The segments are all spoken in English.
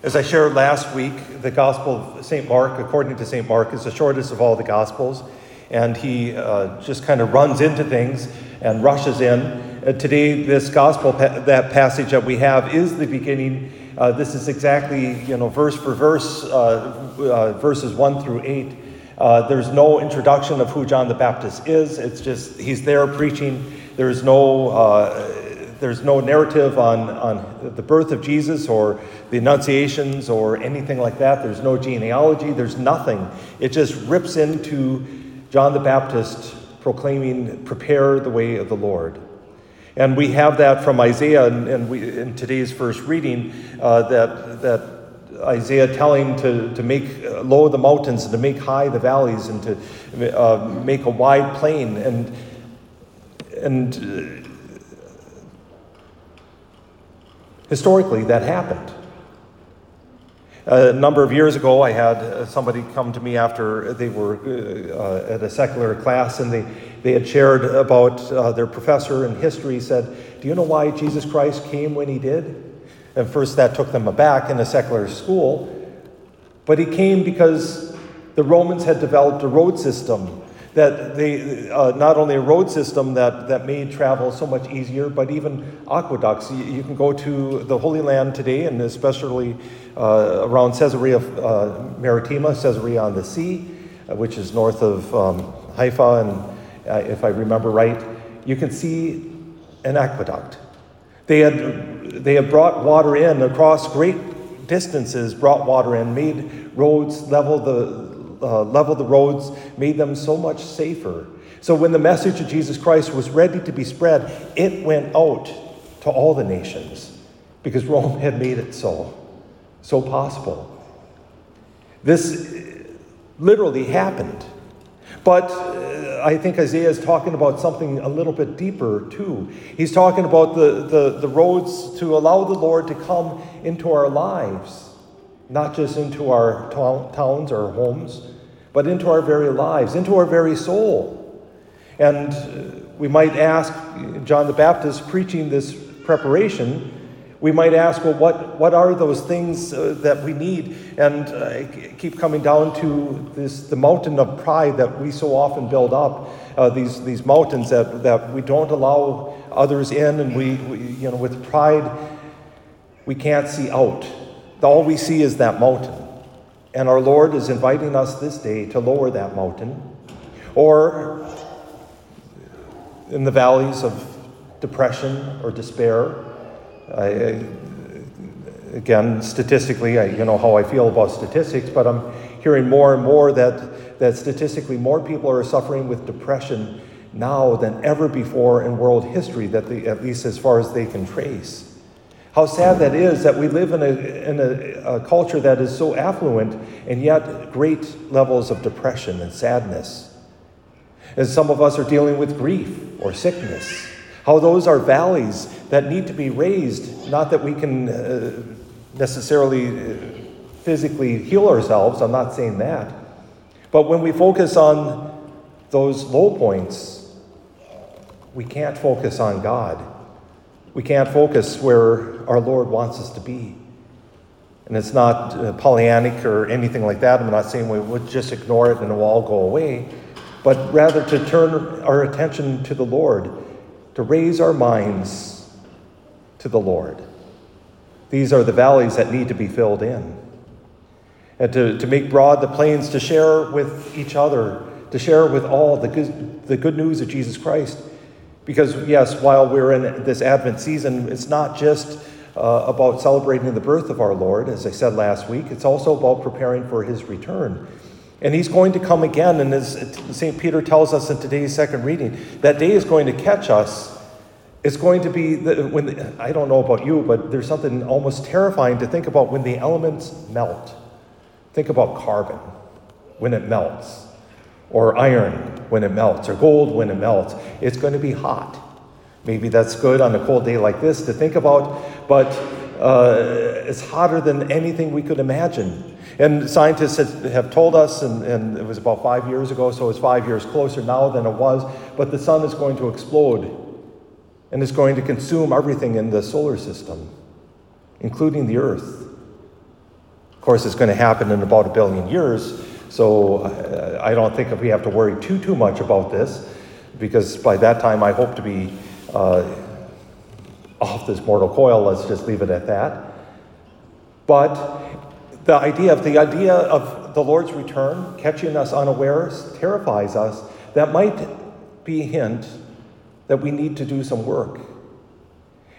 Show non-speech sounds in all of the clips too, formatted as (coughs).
As I shared last week, the Gospel of St. Mark, according to St. Mark, is the shortest of all the Gospels, and he uh, just kind of runs into things and rushes in. Uh, today, this Gospel, pa- that passage that we have, is the beginning. Uh, this is exactly, you know, verse for verse, uh, uh, verses 1 through 8. Uh, there's no introduction of who John the Baptist is. It's just he's there preaching. There's no there's no narrative on, on the birth of Jesus or the Annunciations or anything like that. There's no genealogy. There's nothing. It just rips into John the Baptist proclaiming, Prepare the way of the Lord. And we have that from Isaiah and, and we, in today's first reading uh, that, that Isaiah telling to, to make low the mountains and to make high the valleys and to uh, make a wide plain. And, and Historically, that happened. A number of years ago, I had uh, somebody come to me after they were uh, at a secular class and they, they had shared about uh, their professor in history said, Do you know why Jesus Christ came when he did? And first, that took them aback in a secular school. But he came because the Romans had developed a road system that they, uh, not only a road system that, that made travel so much easier, but even aqueducts. You, you can go to the Holy Land today, and especially uh, around Caesarea uh, Maritima, Caesarea on the Sea, uh, which is north of um, Haifa, and if I remember right, you can see an aqueduct. They had, they had brought water in across great distances, brought water in, made roads, level the, uh, leveled the roads, made them so much safer. So when the message of Jesus Christ was ready to be spread, it went out to all the nations because Rome had made it so, so possible. This literally happened. But uh, I think Isaiah is talking about something a little bit deeper too. He's talking about the, the, the roads to allow the Lord to come into our lives not just into our towns or homes, but into our very lives, into our very soul. And uh, we might ask, John the Baptist preaching this preparation, we might ask, well, what, what are those things uh, that we need? And uh, keep coming down to this, the mountain of pride that we so often build up, uh, these, these mountains that, that we don't allow others in, and we, we, you know, with pride, we can't see out all we see is that mountain. And our Lord is inviting us this day to lower that mountain. Or in the valleys of depression or despair. I, again, statistically, I, you know how I feel about statistics, but I'm hearing more and more that, that statistically more people are suffering with depression now than ever before in world history, that they, at least as far as they can trace. How sad that is that we live in, a, in a, a culture that is so affluent and yet great levels of depression and sadness. As some of us are dealing with grief or sickness, how those are valleys that need to be raised, not that we can uh, necessarily uh, physically heal ourselves, I'm not saying that. But when we focus on those low points, we can't focus on God. We can't focus where our Lord wants us to be. And it's not uh, Pollyannic or anything like that. I'm not saying we would just ignore it and it will all go away, but rather to turn our attention to the Lord, to raise our minds to the Lord. These are the valleys that need to be filled in. And to, to make broad the plains, to share with each other, to share with all the good, the good news of Jesus Christ because, yes, while we're in this Advent season, it's not just uh, about celebrating the birth of our Lord, as I said last week, it's also about preparing for his return. And he's going to come again, and as St. Peter tells us in today's second reading, that day is going to catch us. It's going to be, the, when the, I don't know about you, but there's something almost terrifying to think about when the elements melt. Think about carbon when it melts or iron when it melts, or gold when it melts. It's going to be hot. Maybe that's good on a cold day like this to think about, but uh, it's hotter than anything we could imagine. And scientists have told us, and, and, it was about five years ago, so it's five years closer now than it was, but the sun is going to explode and it's going to consume everything in the solar system, including the earth. Of course, it's going to happen in about a billion years, so uh, I don't think we have to worry too, too much about this, because by that time I hope to be uh, off this mortal coil. Let's just leave it at that. But the idea of the idea of the Lord's return catching us unawares terrifies us. That might be a hint that we need to do some work.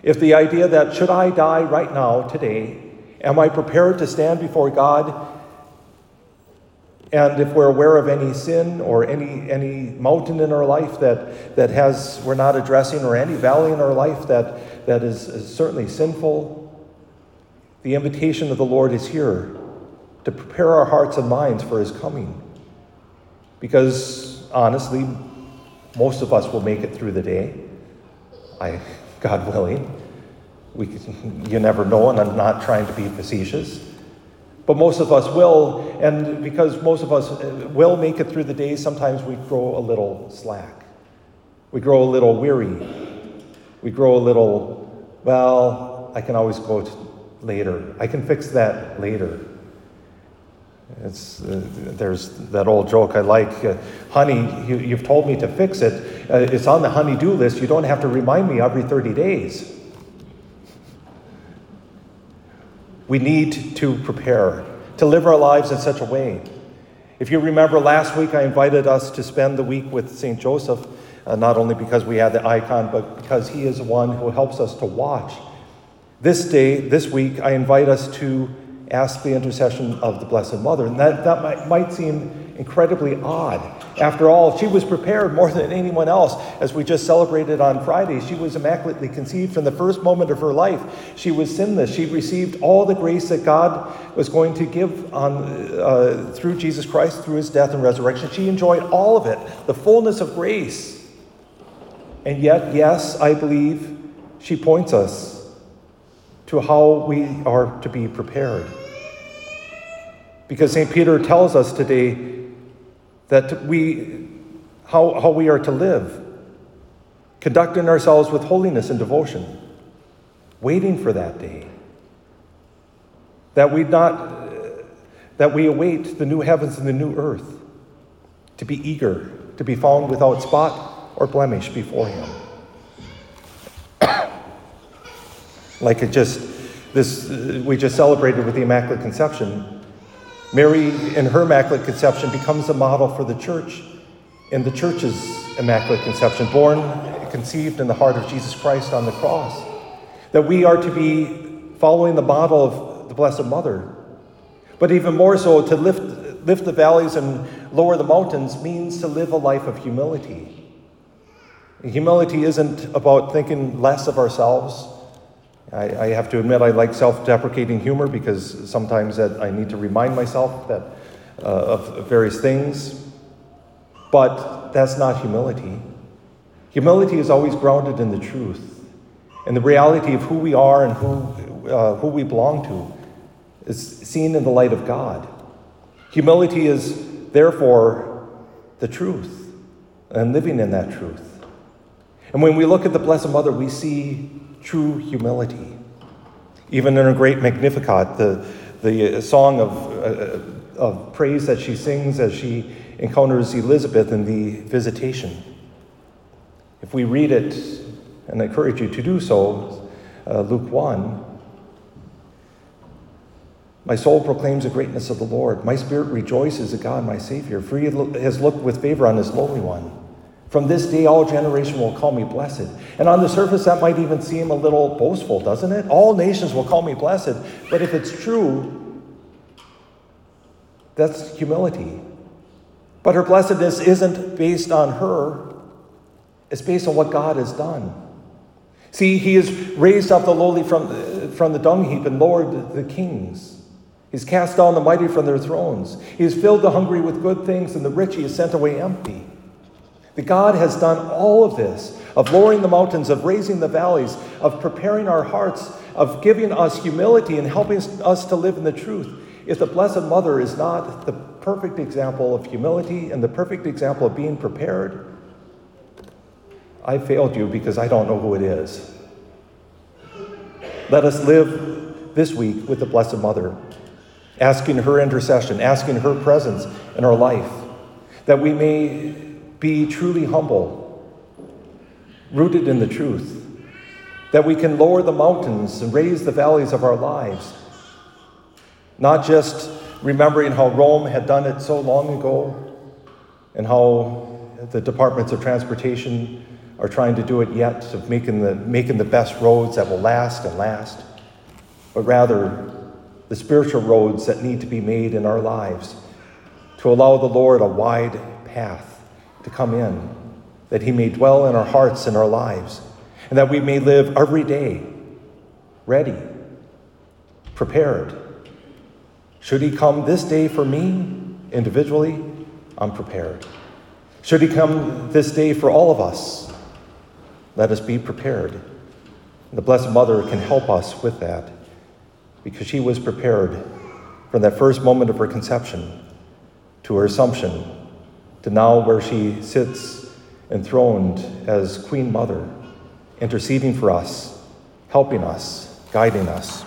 If the idea that should I die right now, today, am I prepared to stand before God? And if we're aware of any sin or any, any mountain in our life that, that has, we're not addressing, or any valley in our life that, that is, is certainly sinful, the invitation of the Lord is here to prepare our hearts and minds for his coming. Because honestly, most of us will make it through the day. I, God willing. We, you never know, and I'm not trying to be facetious. But most of us will, and because most of us will make it through the day, sometimes we grow a little slack. We grow a little weary. We grow a little, well, I can always go later. I can fix that later. It's, uh, there's that old joke I like uh, honey, you, have told me to fix it. Uh, it's on the honey-do list. You don't have to remind me every 30 days. We need to prepare to live our lives in such a way. If you remember last week, I invited us to spend the week with St. Joseph, uh, not only because we had the icon, but because he is one who helps us to watch. This day, this week, I invite us to ask the intercession of the Blessed Mother. And that, that might, might seem incredibly odd. After all, she was prepared more than anyone else. As we just celebrated on Friday, she was immaculately conceived from the first moment of her life. She was sinless. She received all the grace that God was going to give on, uh, through Jesus Christ, through his death and resurrection. She enjoyed all of it, the fullness of grace. And yet, yes, I believe she points us to how we are to be prepared. Because St. Peter tells us today that we, how, how we are to live, conducting ourselves with holiness and devotion, waiting for that day. That we not, that we await the new heavens and the new earth, to be eager, to be found without spot or blemish before Him. (coughs) like it just, this, we just celebrated with the Immaculate Conception Mary, in her Immaculate Conception, becomes a model for the church in the church's Immaculate Conception, born, conceived in the heart of Jesus Christ on the cross. That we are to be following the model of the Blessed Mother. But even more so, to lift, lift the valleys and lower the mountains means to live a life of humility. Humility isn't about thinking less of ourselves I, I have to admit I like self-deprecating humor because sometimes that I need to remind myself that uh, of various things. But that's not humility. Humility is always grounded in the truth and the reality of who we are and who, uh, who we belong to is seen in the light of God. Humility is therefore the truth and living in that truth. And when we look at the Blessed Mother, we see true humility. Even in her great Magnificat, the, the song of, uh, of praise that she sings as she encounters Elizabeth in the visitation. If we read it, and I encourage you to do so, uh, Luke 1, my soul proclaims the greatness of the Lord. My spirit rejoices in God, my Savior, for he has looked with favor on his lowly one. From this day, all generation will call me blessed. And on the surface, that might even seem a little boastful, doesn't it? All nations will call me blessed. But if it's true, that's humility. But her blessedness isn't based on her, it's based on what God has done. See, he has raised up the lowly from, from the dung heap and lowered the kings. He's cast down the mighty from their thrones. He has filled the hungry with good things, and the rich he has sent away empty. That God has done all of this of lowering the mountains, of raising the valleys, of preparing our hearts, of giving us humility and helping us to live in the truth. If the Blessed Mother is not the perfect example of humility and the perfect example of being prepared, I failed you because I don't know who it is. Let us live this week with the Blessed Mother asking her intercession, asking her presence in our life, that we may be truly humble, rooted in the truth, that we can lower the mountains and raise the valleys of our lives, not just remembering how Rome had done it so long ago and how the departments of transportation are trying to do it yet, of making the, making the best roads that will last and last, but rather the spiritual roads that need to be made in our lives to allow the Lord a wide path to come in, that He may dwell in our hearts and our lives, and that we may live every day ready, prepared. Should He come this day for me individually, I'm prepared. Should He come this day for all of us, let us be prepared. The Blessed Mother can help us with that because she was prepared from that first moment of her conception to her assumption to now where she sits enthroned as Queen Mother, interceding for us, helping us, guiding us.